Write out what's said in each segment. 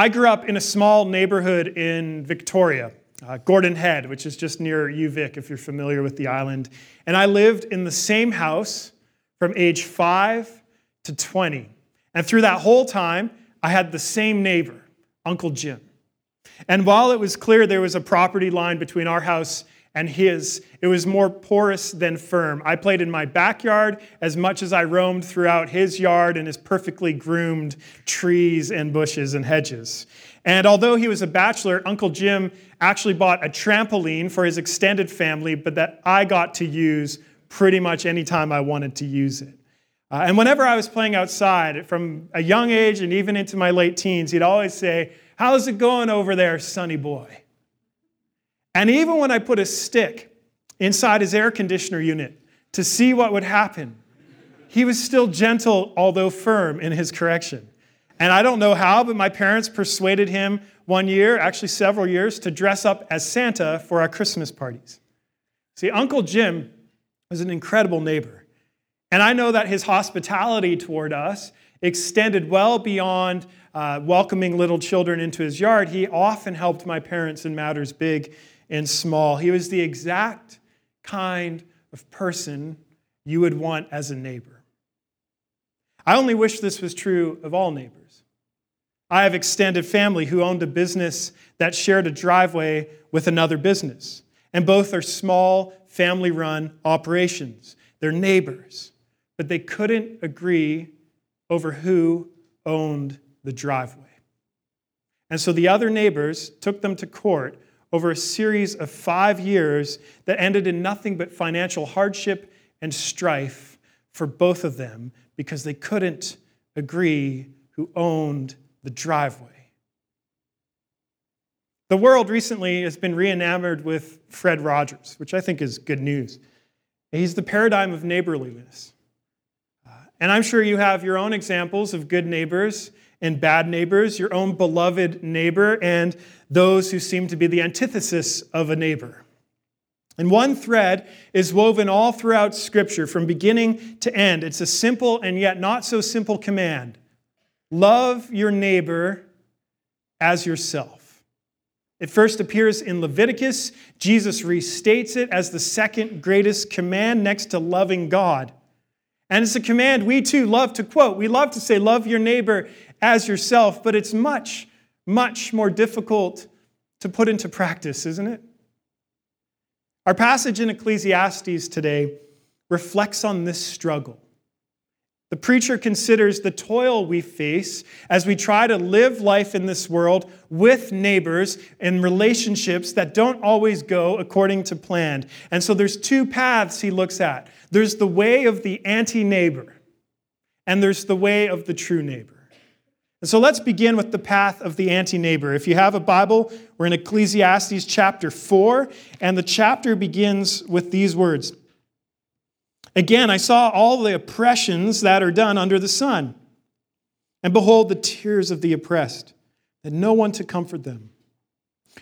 I grew up in a small neighborhood in Victoria, uh, Gordon Head, which is just near UVic, if you're familiar with the island. And I lived in the same house from age 5 to 20. And through that whole time, I had the same neighbor, Uncle Jim. And while it was clear there was a property line between our house and his, it was more porous than firm. I played in my backyard as much as I roamed throughout his yard and his perfectly groomed trees and bushes and hedges. And although he was a bachelor, Uncle Jim actually bought a trampoline for his extended family, but that I got to use pretty much anytime I wanted to use it. Uh, and whenever I was playing outside, from a young age and even into my late teens, he'd always say, How's it going over there, sonny boy? And even when I put a stick inside his air conditioner unit to see what would happen, he was still gentle, although firm, in his correction. And I don't know how, but my parents persuaded him one year, actually several years, to dress up as Santa for our Christmas parties. See, Uncle Jim was an incredible neighbor. And I know that his hospitality toward us extended well beyond uh, welcoming little children into his yard, he often helped my parents in matters big and small. He was the exact kind of person you would want as a neighbor. I only wish this was true of all neighbors. I have extended family who owned a business that shared a driveway with another business, and both are small, family run operations. They're neighbors, but they couldn't agree over who owned the driveway. And so the other neighbors took them to court over a series of five years that ended in nothing but financial hardship and strife for both of them because they couldn't agree who owned the driveway. The world recently has been re enamored with Fred Rogers, which I think is good news. He's the paradigm of neighborliness. Uh, and I'm sure you have your own examples of good neighbors and bad neighbors, your own beloved neighbor, and those who seem to be the antithesis of a neighbor. And one thread is woven all throughout Scripture from beginning to end. It's a simple and yet not so simple command love your neighbor as yourself. It first appears in Leviticus. Jesus restates it as the second greatest command next to loving God. And it's a command we too love to quote. We love to say, Love your neighbor as yourself, but it's much, much more difficult to put into practice, isn't it? Our passage in Ecclesiastes today reflects on this struggle. The preacher considers the toil we face as we try to live life in this world with neighbors and relationships that don't always go according to plan. And so there's two paths he looks at. There's the way of the anti-neighbor, and there's the way of the true neighbor. And so let's begin with the path of the anti neighbor. If you have a Bible, we're in Ecclesiastes chapter 4, and the chapter begins with these words Again, I saw all the oppressions that are done under the sun, and behold, the tears of the oppressed, and no one to comfort them.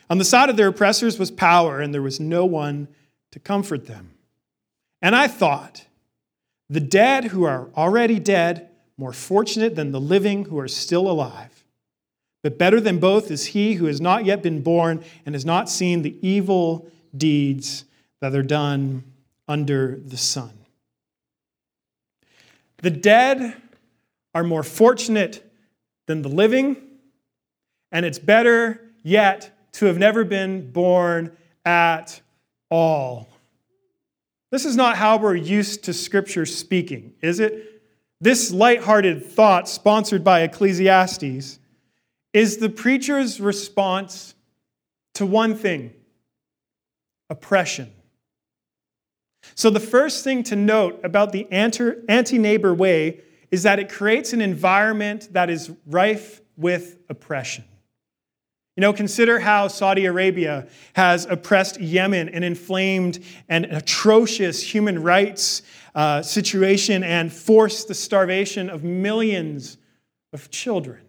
On the side of their oppressors was power, and there was no one to comfort them. And I thought, the dead who are already dead, more fortunate than the living who are still alive. But better than both is he who has not yet been born and has not seen the evil deeds that are done under the sun. The dead are more fortunate than the living, and it's better yet to have never been born at all. This is not how we're used to Scripture speaking, is it? This light-hearted thought, sponsored by Ecclesiastes, is the preacher's response to one thing oppression. So, the first thing to note about the anti neighbor way is that it creates an environment that is rife with oppression. You know, consider how Saudi Arabia has oppressed Yemen and inflamed an atrocious human rights uh, situation and forced the starvation of millions of children.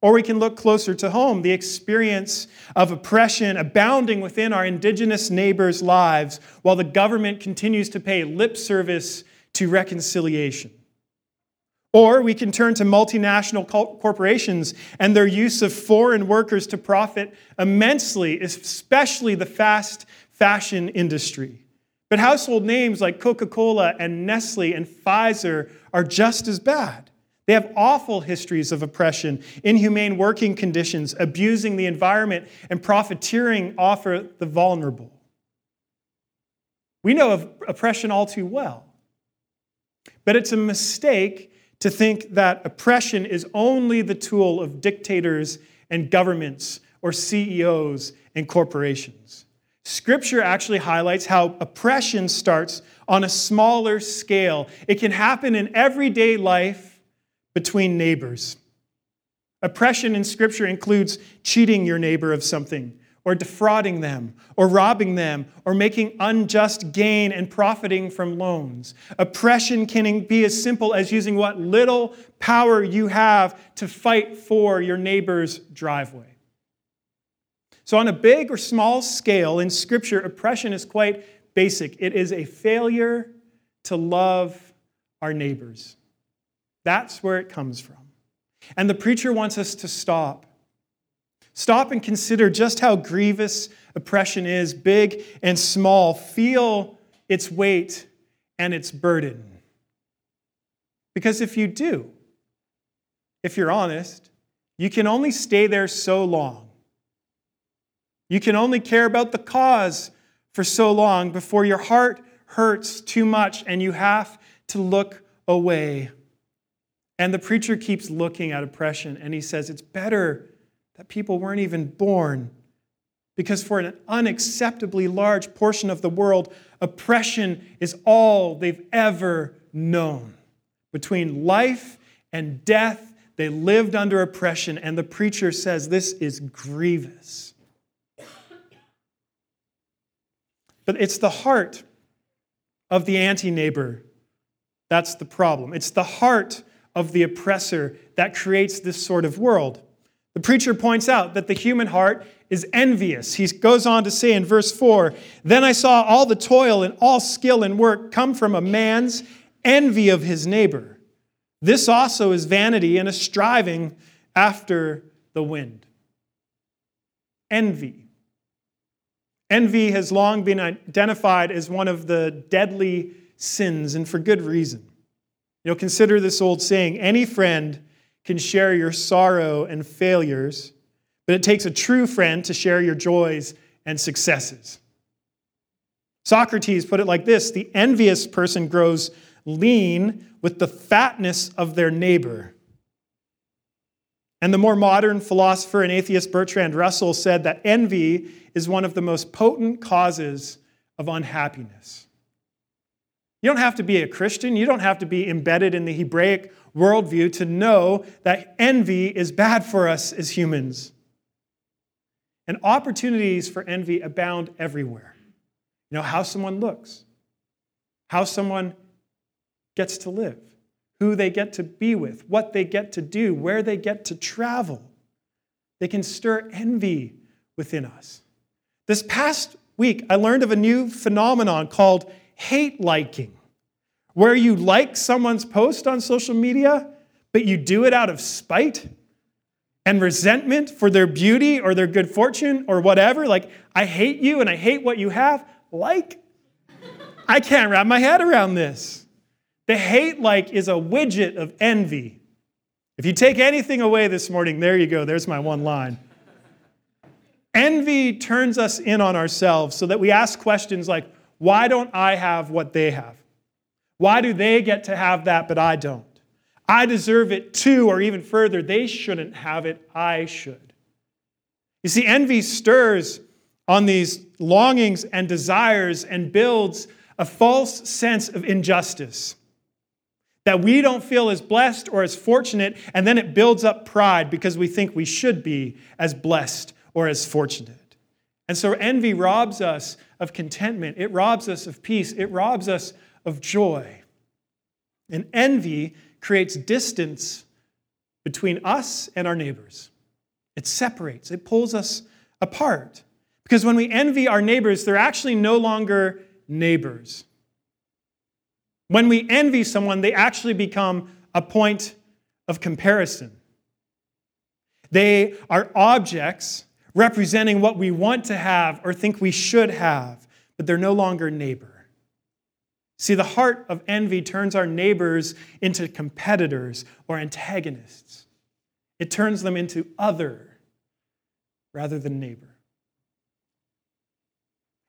Or we can look closer to home, the experience of oppression abounding within our indigenous neighbors' lives while the government continues to pay lip service to reconciliation. Or we can turn to multinational corporations and their use of foreign workers to profit immensely, especially the fast fashion industry. But household names like Coca Cola and Nestle and Pfizer are just as bad. They have awful histories of oppression, inhumane working conditions, abusing the environment, and profiteering off the vulnerable. We know of oppression all too well. But it's a mistake to think that oppression is only the tool of dictators and governments or CEOs and corporations. Scripture actually highlights how oppression starts on a smaller scale. It can happen in everyday life between neighbors. Oppression in Scripture includes cheating your neighbor of something, or defrauding them, or robbing them, or making unjust gain and profiting from loans. Oppression can be as simple as using what little power you have to fight for your neighbor's driveway. So, on a big or small scale in Scripture, oppression is quite basic it is a failure to love our neighbors. That's where it comes from. And the preacher wants us to stop. Stop and consider just how grievous oppression is, big and small. Feel its weight and its burden. Because if you do, if you're honest, you can only stay there so long. You can only care about the cause for so long before your heart hurts too much and you have to look away. And the preacher keeps looking at oppression and he says, It's better people weren't even born. Because for an unacceptably large portion of the world, oppression is all they've ever known. Between life and death, they lived under oppression, and the preacher says this is grievous. But it's the heart of the anti neighbor that's the problem. It's the heart of the oppressor that creates this sort of world. The preacher points out that the human heart is envious. He goes on to say in verse 4 Then I saw all the toil and all skill and work come from a man's envy of his neighbor. This also is vanity and a striving after the wind. Envy. Envy has long been identified as one of the deadly sins, and for good reason. You know, consider this old saying any friend can share your sorrow and failures, but it takes a true friend to share your joys and successes. Socrates put it like this the envious person grows lean with the fatness of their neighbor. And the more modern philosopher and atheist Bertrand Russell said that envy is one of the most potent causes of unhappiness. You don't have to be a Christian, you don't have to be embedded in the Hebraic worldview to know that envy is bad for us as humans. And opportunities for envy abound everywhere. You know, how someone looks, how someone gets to live who they get to be with, what they get to do, where they get to travel. They can stir envy within us. This past week, I learned of a new phenomenon called hate liking, where you like someone's post on social media, but you do it out of spite and resentment for their beauty or their good fortune or whatever. Like, I hate you and I hate what you have. Like, I can't wrap my head around this. The hate like is a widget of envy. If you take anything away this morning, there you go. There's my one line. Envy turns us in on ourselves so that we ask questions like, why don't I have what they have? Why do they get to have that, but I don't? I deserve it too, or even further, they shouldn't have it, I should. You see, envy stirs on these longings and desires and builds a false sense of injustice that we don't feel as blessed or as fortunate, and then it builds up pride because we think we should be as blessed or as fortunate. And so envy robs us of contentment, it robs us of peace, it robs us of joy. And envy creates distance between us and our neighbors. It separates, it pulls us apart. Because when we envy our neighbors, they're actually no longer neighbors. When we envy someone, they actually become a point of comparison. They are objects representing what we want to have or think we should have, but they're no longer neighbor. See, the heart of envy turns our neighbors into competitors or antagonists. It turns them into other rather than neighbor.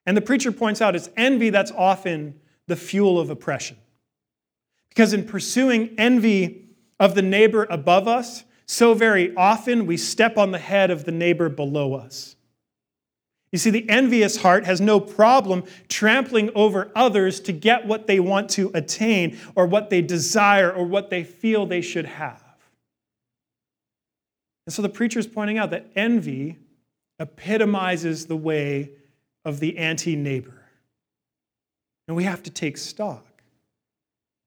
And the preacher points out it's envy that's often the fuel of oppression. Because in pursuing envy of the neighbor above us, so very often we step on the head of the neighbor below us. You see, the envious heart has no problem trampling over others to get what they want to attain, or what they desire, or what they feel they should have. And so the preacher is pointing out that envy epitomizes the way of the anti neighbor. And we have to take stock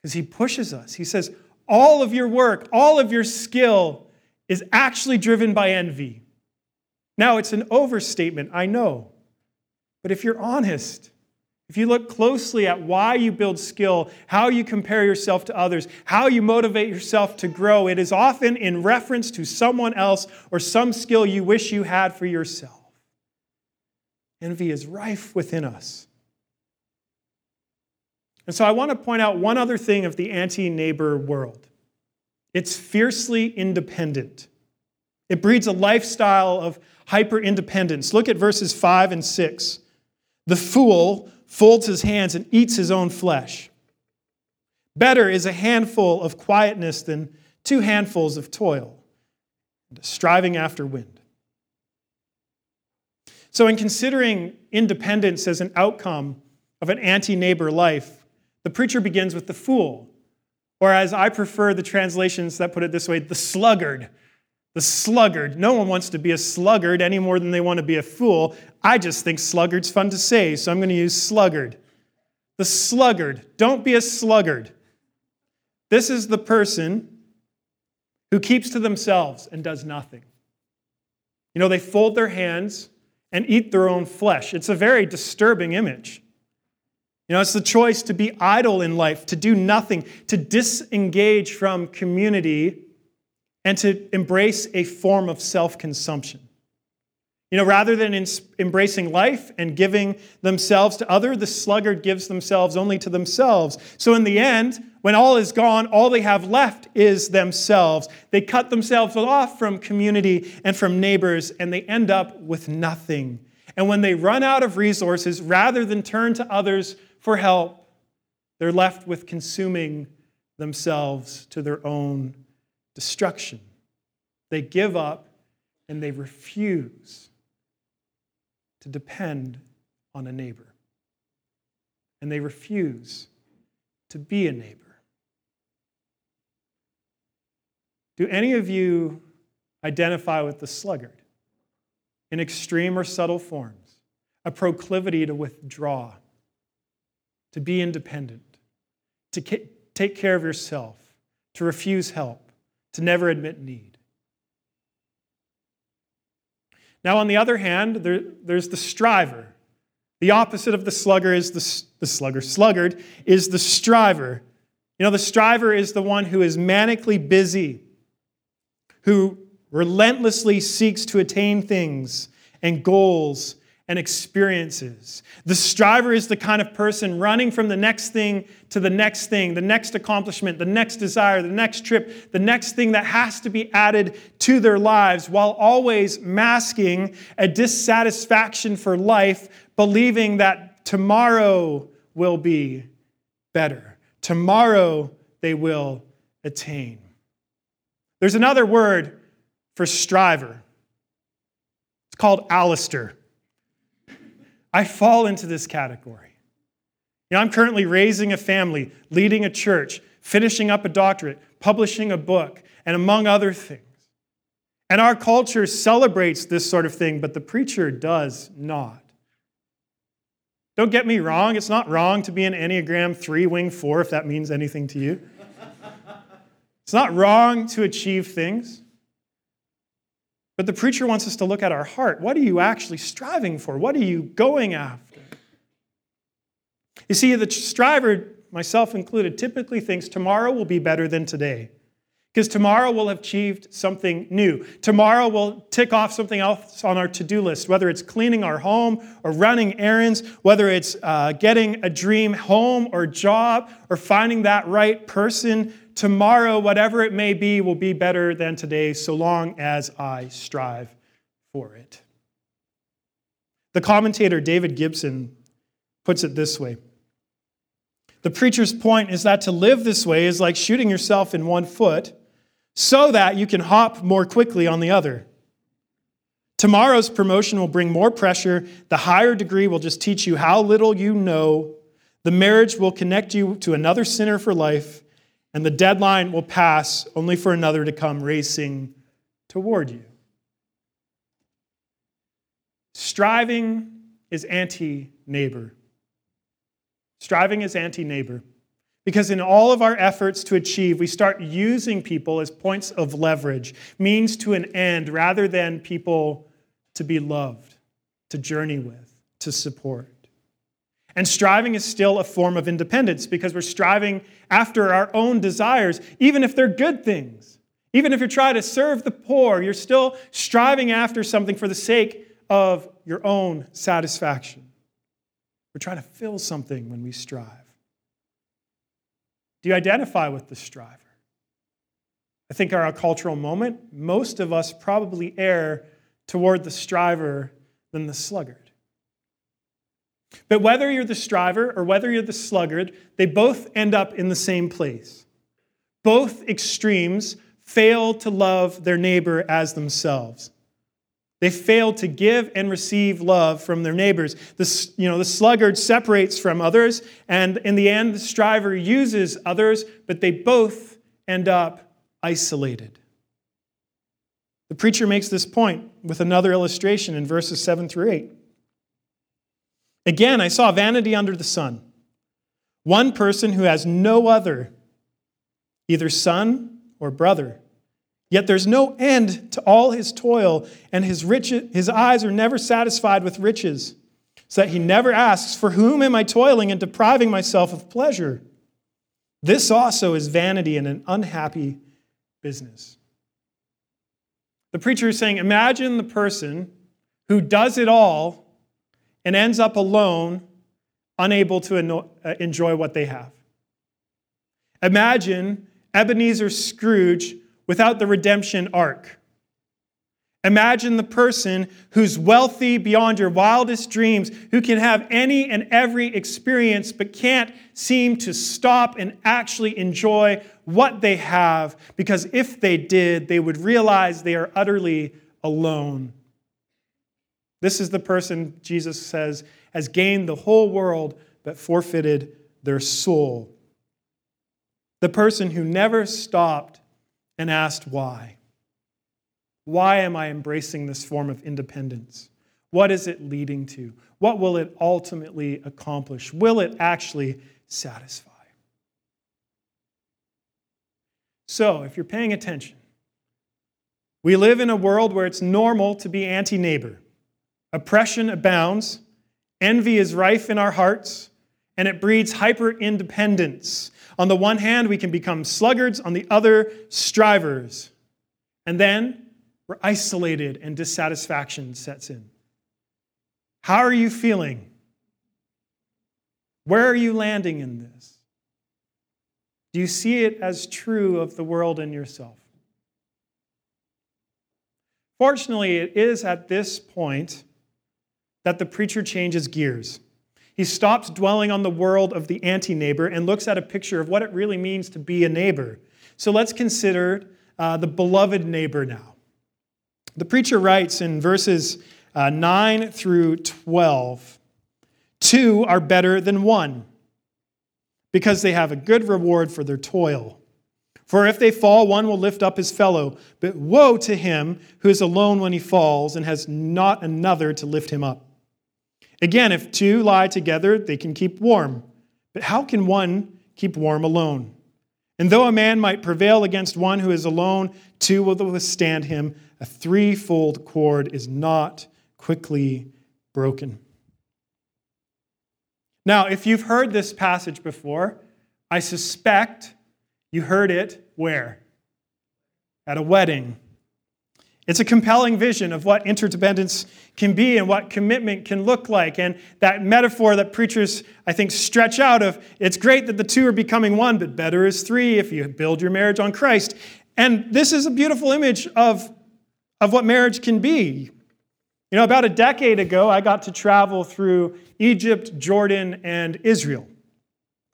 because he pushes us. He says, All of your work, all of your skill is actually driven by envy. Now, it's an overstatement, I know. But if you're honest, if you look closely at why you build skill, how you compare yourself to others, how you motivate yourself to grow, it is often in reference to someone else or some skill you wish you had for yourself. Envy is rife within us. And so I want to point out one other thing of the anti neighbor world it's fiercely independent. It breeds a lifestyle of hyper independence. Look at verses 5 and 6. The fool folds his hands and eats his own flesh. Better is a handful of quietness than two handfuls of toil, and striving after wind. So, in considering independence as an outcome of an anti neighbor life, the preacher begins with the fool, or as I prefer the translations that put it this way, the sluggard. The sluggard. No one wants to be a sluggard any more than they want to be a fool. I just think sluggard's fun to say, so I'm going to use sluggard. The sluggard. Don't be a sluggard. This is the person who keeps to themselves and does nothing. You know, they fold their hands and eat their own flesh. It's a very disturbing image. You know, it's the choice to be idle in life, to do nothing, to disengage from community, and to embrace a form of self consumption. You know, rather than embracing life and giving themselves to other, the sluggard gives themselves only to themselves. So in the end, when all is gone, all they have left is themselves. They cut themselves off from community and from neighbors, and they end up with nothing. And when they run out of resources, rather than turn to others for help, they're left with consuming themselves to their own destruction. They give up and they refuse to depend on a neighbor. And they refuse to be a neighbor. Do any of you identify with the sluggard in extreme or subtle forms? A proclivity to withdraw, to be independent, to take care of yourself, to refuse help, to never admit need. Now, on the other hand, there, there's the striver. The opposite of the slugger is the, the slugger. Sluggard is the striver. You know, the striver is the one who is manically busy, who relentlessly seeks to attain things and goals and experiences. The striver is the kind of person running from the next thing to the next thing, the next accomplishment, the next desire, the next trip, the next thing that has to be added to their lives, while always masking a dissatisfaction for life, believing that tomorrow will be better. Tomorrow they will attain. There's another word for striver. It's called Alistair. I fall into this category. You know, I'm currently raising a family, leading a church, finishing up a doctorate, publishing a book, and among other things. And our culture celebrates this sort of thing, but the preacher does not. Don't get me wrong, it's not wrong to be an Enneagram 3 wing 4 if that means anything to you. it's not wrong to achieve things. But the preacher wants us to look at our heart. What are you actually striving for? What are you going after? You see, the striver, myself included, typically thinks tomorrow will be better than today. Because tomorrow we'll have achieved something new. Tomorrow we'll tick off something else on our to do list, whether it's cleaning our home or running errands, whether it's uh, getting a dream home or job or finding that right person. Tomorrow, whatever it may be, will be better than today so long as I strive for it. The commentator David Gibson puts it this way The preacher's point is that to live this way is like shooting yourself in one foot so that you can hop more quickly on the other. Tomorrow's promotion will bring more pressure. The higher degree will just teach you how little you know. The marriage will connect you to another sinner for life, and the deadline will pass only for another to come racing toward you. Striving is anti neighbor. Striving is anti neighbor. Because in all of our efforts to achieve, we start using people as points of leverage, means to an end, rather than people to be loved, to journey with, to support. And striving is still a form of independence because we're striving after our own desires, even if they're good things. Even if you're trying to serve the poor, you're still striving after something for the sake of your own satisfaction. We're trying to fill something when we strive. Do you identify with the striver? I think our cultural moment, most of us probably err toward the striver than the sluggard. But whether you're the striver or whether you're the sluggard, they both end up in the same place. Both extremes fail to love their neighbor as themselves. They fail to give and receive love from their neighbors. The, you know, the sluggard separates from others, and in the end, the striver uses others, but they both end up isolated. The preacher makes this point with another illustration in verses 7 through 8. Again, I saw vanity under the sun. One person who has no other, either son or brother Yet there's no end to all his toil, and his, rich, his eyes are never satisfied with riches, so that he never asks, For whom am I toiling and depriving myself of pleasure? This also is vanity and an unhappy business. The preacher is saying, Imagine the person who does it all and ends up alone, unable to uh, enjoy what they have. Imagine Ebenezer Scrooge without the redemption arc. Imagine the person who's wealthy beyond your wildest dreams, who can have any and every experience, but can't seem to stop and actually enjoy what they have, because if they did, they would realize they are utterly alone. This is the person, Jesus says, has gained the whole world, but forfeited their soul. The person who never stopped and asked why. Why am I embracing this form of independence? What is it leading to? What will it ultimately accomplish? Will it actually satisfy? So, if you're paying attention, we live in a world where it's normal to be anti neighbor. Oppression abounds, envy is rife in our hearts, and it breeds hyper independence on the one hand, we can become sluggards, on the other, strivers. And then we're isolated and dissatisfaction sets in. How are you feeling? Where are you landing in this? Do you see it as true of the world and yourself? Fortunately, it is at this point that the preacher changes gears. He stops dwelling on the world of the anti neighbor and looks at a picture of what it really means to be a neighbor. So let's consider uh, the beloved neighbor now. The preacher writes in verses uh, 9 through 12 Two are better than one because they have a good reward for their toil. For if they fall, one will lift up his fellow. But woe to him who is alone when he falls and has not another to lift him up. Again, if two lie together, they can keep warm. But how can one keep warm alone? And though a man might prevail against one who is alone, two will withstand him. A threefold cord is not quickly broken. Now, if you've heard this passage before, I suspect you heard it where? at a wedding. It's a compelling vision of what interdependence can be and what commitment can look like. And that metaphor that preachers, I think, stretch out of it's great that the two are becoming one, but better is three if you build your marriage on Christ. And this is a beautiful image of, of what marriage can be. You know, about a decade ago, I got to travel through Egypt, Jordan, and Israel.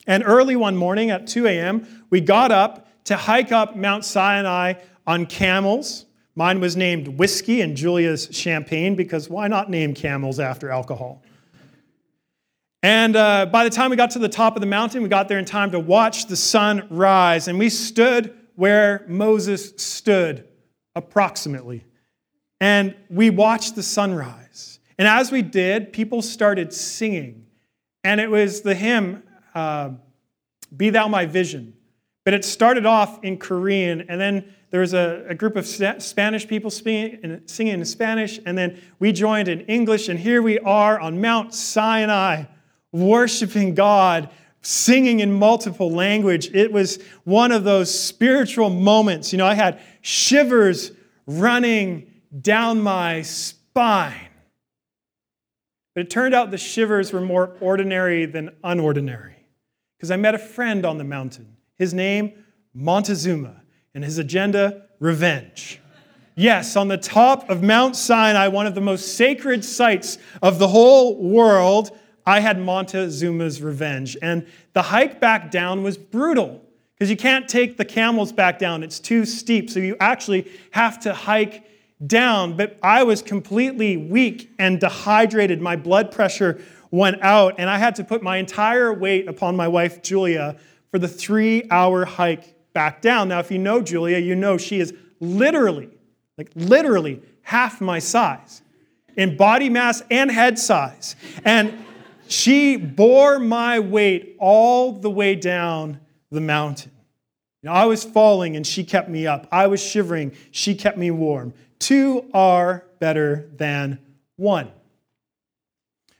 And early one morning at 2 a.m., we got up to hike up Mount Sinai on camels. Mine was named Whiskey and Julia's Champagne because why not name camels after alcohol? And uh, by the time we got to the top of the mountain, we got there in time to watch the sun rise. And we stood where Moses stood, approximately. And we watched the sunrise. And as we did, people started singing. And it was the hymn, uh, Be Thou My Vision. But it started off in Korean, and then there was a, a group of Spanish people singing, singing in Spanish, and then we joined in English, and here we are on Mount Sinai, worshiping God, singing in multiple language. It was one of those spiritual moments. You know, I had shivers running down my spine. But it turned out the shivers were more ordinary than unordinary because I met a friend on the mountain. His name, Montezuma and his agenda revenge. Yes, on the top of Mount Sinai, one of the most sacred sites of the whole world, I had Montezuma's revenge. And the hike back down was brutal because you can't take the camels back down, it's too steep. So you actually have to hike down. But I was completely weak and dehydrated. My blood pressure went out, and I had to put my entire weight upon my wife, Julia, for the three hour hike back down. Now, if you know Julia, you know she is literally, like literally half my size in body mass and head size. And she bore my weight all the way down the mountain. You know, I was falling and she kept me up. I was shivering, she kept me warm. Two are better than one.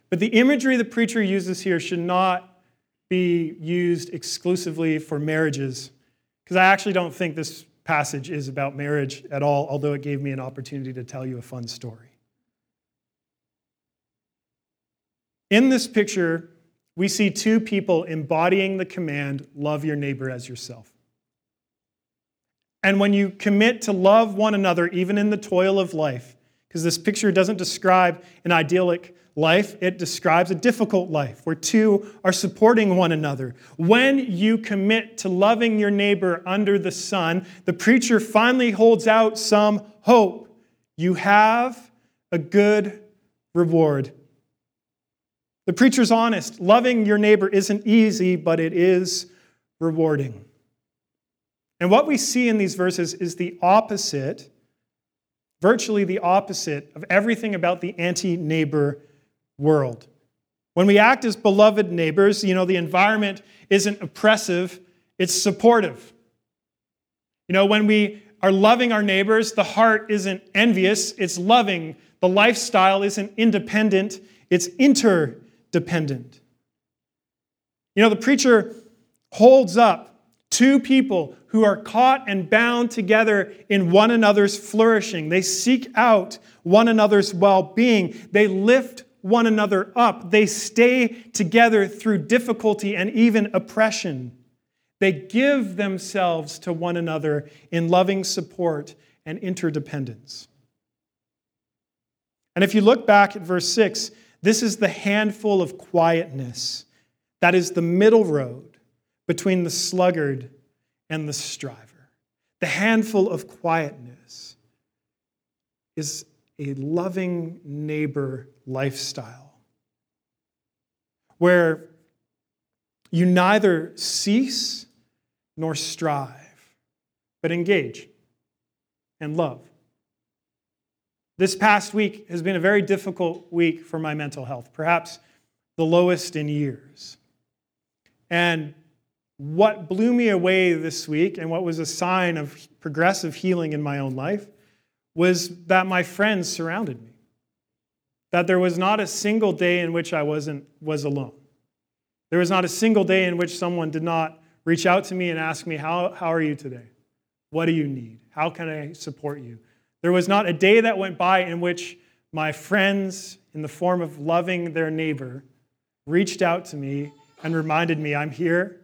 But the imagery the preacher uses here should not be used exclusively for marriages because I actually don't think this passage is about marriage at all, although it gave me an opportunity to tell you a fun story. In this picture, we see two people embodying the command love your neighbor as yourself. And when you commit to love one another, even in the toil of life, because this picture doesn't describe an idyllic life, it describes a difficult life where two are supporting one another. When you commit to loving your neighbor under the sun, the preacher finally holds out some hope. You have a good reward. The preacher's honest. Loving your neighbor isn't easy, but it is rewarding. And what we see in these verses is the opposite, virtually the opposite, of everything about the anti neighbor world. When we act as beloved neighbors, you know, the environment isn't oppressive, it's supportive. You know, when we are loving our neighbors, the heart isn't envious, it's loving. The lifestyle isn't independent, it's interdependent. You know, the preacher holds up two people who are caught and bound together in one another's flourishing. They seek out one another's well being, they lift one another up. They stay together through difficulty and even oppression. They give themselves to one another in loving support and interdependence. And if you look back at verse 6, this is the handful of quietness that is the middle road between the sluggard and the striver. The handful of quietness is a loving neighbor lifestyle where you neither cease nor strive, but engage and love. This past week has been a very difficult week for my mental health, perhaps the lowest in years. And what blew me away this week, and what was a sign of progressive healing in my own life, was that my friends surrounded me. That there was not a single day in which I wasn't was alone. There was not a single day in which someone did not reach out to me and ask me, How, how are you today? What do you need? How can I support you? There was not a day that went by in which my friends, in the form of loving their neighbor, reached out to me and reminded me, I'm here.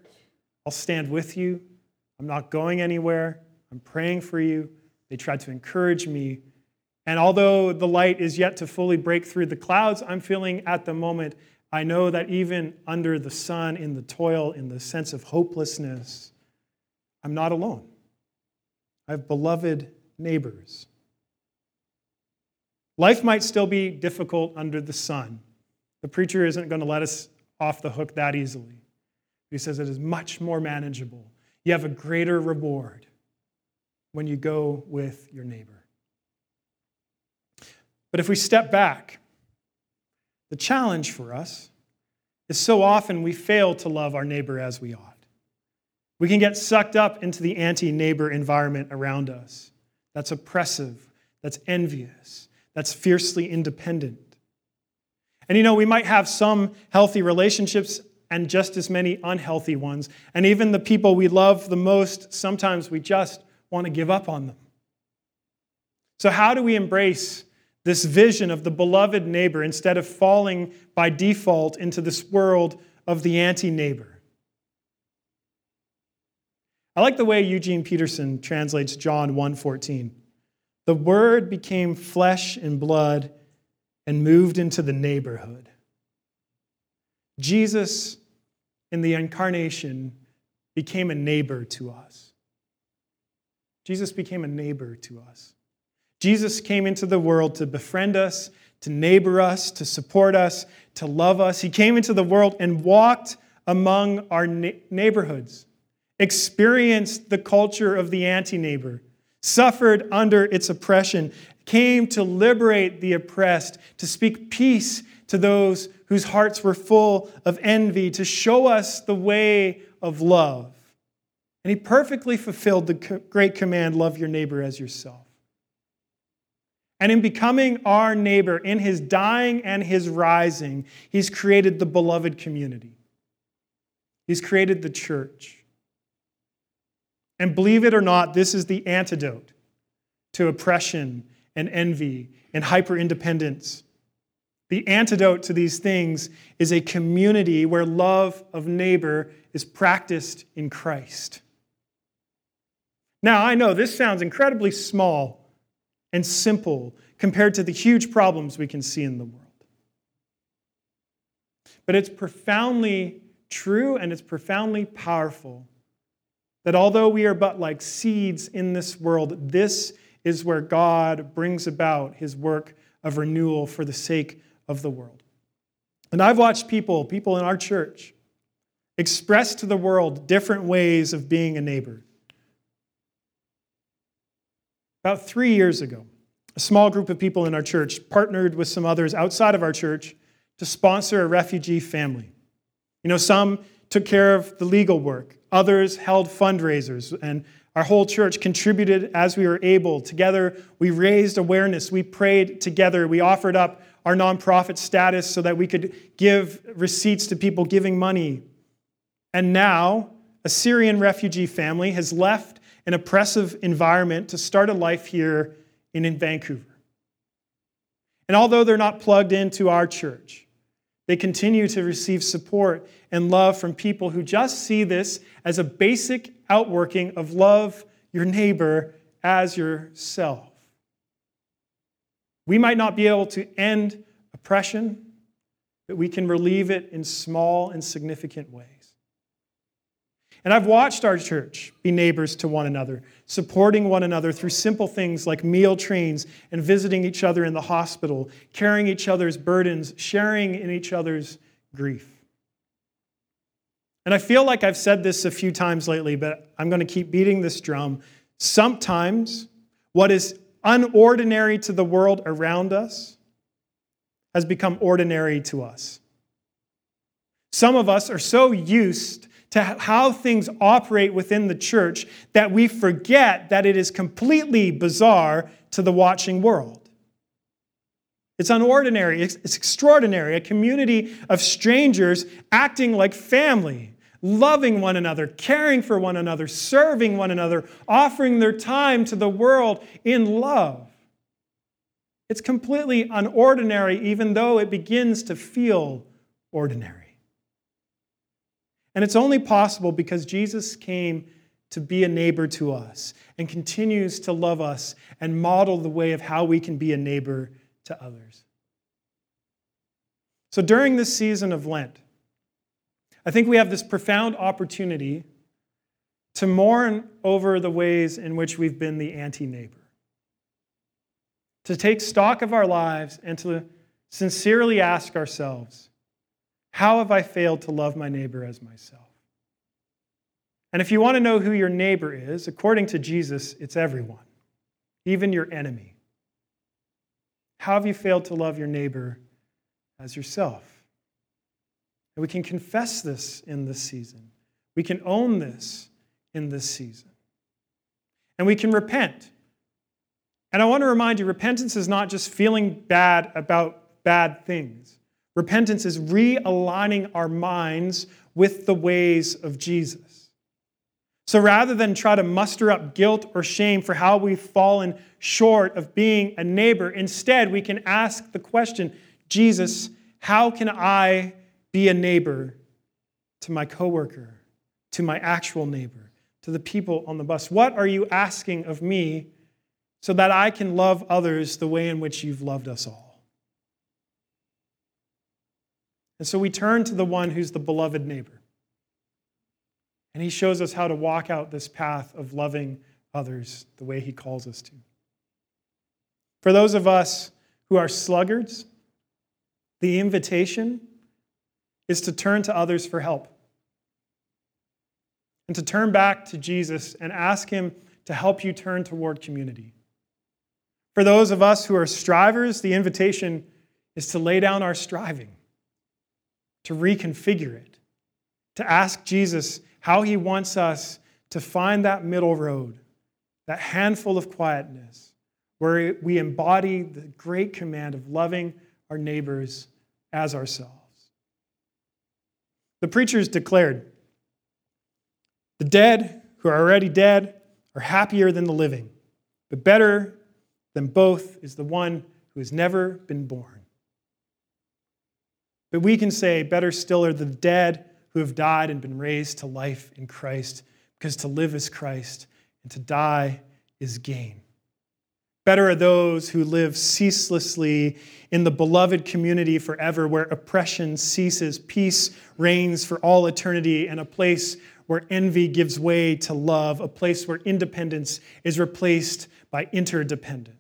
I'll stand with you. I'm not going anywhere. I'm praying for you. They tried to encourage me. And although the light is yet to fully break through the clouds, I'm feeling at the moment, I know that even under the sun, in the toil, in the sense of hopelessness, I'm not alone. I have beloved neighbors. Life might still be difficult under the sun. The preacher isn't going to let us off the hook that easily. He says it is much more manageable. You have a greater reward when you go with your neighbor. But if we step back, the challenge for us is so often we fail to love our neighbor as we ought. We can get sucked up into the anti neighbor environment around us that's oppressive, that's envious, that's fiercely independent. And you know, we might have some healthy relationships and just as many unhealthy ones. And even the people we love the most, sometimes we just want to give up on them. So, how do we embrace this vision of the beloved neighbor instead of falling by default into this world of the anti neighbor? I like the way Eugene Peterson translates John 1:14. The word became flesh and blood and moved into the neighborhood. Jesus in the incarnation became a neighbor to us. Jesus became a neighbor to us. Jesus came into the world to befriend us, to neighbor us, to support us, to love us. He came into the world and walked among our neighborhoods experienced the culture of the anti neighbor, suffered under its oppression, came to liberate the oppressed, to speak peace to those whose hearts were full of envy, to show us the way of love. And he perfectly fulfilled the great command love your neighbor as yourself. And in becoming our neighbor, in his dying and his rising, he's created the beloved community. He's created the church. And believe it or not, this is the antidote to oppression and envy and hyper independence. The antidote to these things is a community where love of neighbor is practiced in Christ. Now, I know this sounds incredibly small and simple compared to the huge problems we can see in the world. But it's profoundly true and it's profoundly powerful that although we are but like seeds in this world, this is where God brings about his work of renewal for the sake of the world. And I've watched people, people in our church, express to the world different ways of being a neighbor. About three years ago, a small group of people in our church partnered with some others outside of our church to sponsor a refugee family. You know, some took care of the legal work, Others held fundraisers, and our whole church contributed as we were able. Together, we raised awareness. We prayed together. We offered up our nonprofit status so that we could give receipts to people giving money. And now, a Syrian refugee family has left an oppressive environment to start a life here in, in Vancouver. And although they're not plugged into our church, they continue to receive support and love from people who just see this as a basic outworking of love your neighbor as yourself. We might not be able to end oppression, but we can relieve it in small and significant ways. And I've watched our church be neighbors to one another, supporting one another through simple things like meal trains and visiting each other in the hospital, carrying each other's burdens, sharing in each other's grief. And I feel like I've said this a few times lately, but I'm going to keep beating this drum. Sometimes what is unordinary to the world around us has become ordinary to us. Some of us are so used to how things operate within the church that we forget that it is completely bizarre to the watching world. It's unordinary, it's extraordinary, a community of strangers acting like family, loving one another, caring for one another, serving one another, offering their time to the world in love. It's completely unordinary, even though it begins to feel ordinary. And it's only possible because Jesus came to be a neighbor to us and continues to love us and model the way of how we can be a neighbor to others. So during this season of Lent, I think we have this profound opportunity to mourn over the ways in which we've been the anti neighbor, to take stock of our lives and to sincerely ask ourselves, How have I failed to love my neighbor as myself? And if you want to know who your neighbor is, according to Jesus, it's everyone, even your enemy. How have you failed to love your neighbor as yourself? And we can confess this in this season. We can own this in this season. And we can repent. And I want to remind you repentance is not just feeling bad about bad things. Repentance is realigning our minds with the ways of Jesus. So rather than try to muster up guilt or shame for how we've fallen short of being a neighbor, instead we can ask the question Jesus, how can I be a neighbor to my coworker, to my actual neighbor, to the people on the bus? What are you asking of me so that I can love others the way in which you've loved us all? And so we turn to the one who's the beloved neighbor. And he shows us how to walk out this path of loving others the way he calls us to. For those of us who are sluggards, the invitation is to turn to others for help and to turn back to Jesus and ask him to help you turn toward community. For those of us who are strivers, the invitation is to lay down our striving, to reconfigure it, to ask Jesus how he wants us to find that middle road, that handful of quietness, where we embody the great command of loving our neighbors as ourselves. The preachers declared the dead who are already dead are happier than the living, but better than both is the one who has never been born. But we can say, better still are the dead who have died and been raised to life in Christ, because to live is Christ and to die is gain. Better are those who live ceaselessly in the beloved community forever, where oppression ceases, peace reigns for all eternity, and a place where envy gives way to love, a place where independence is replaced by interdependence.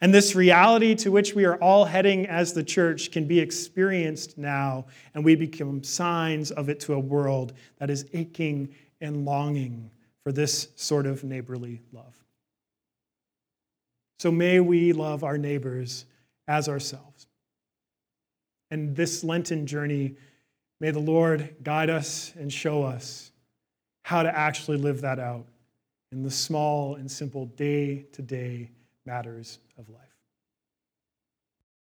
And this reality to which we are all heading as the church can be experienced now, and we become signs of it to a world that is aching and longing for this sort of neighborly love. So may we love our neighbors as ourselves. And this Lenten journey, may the Lord guide us and show us how to actually live that out in the small and simple day to day matters of life.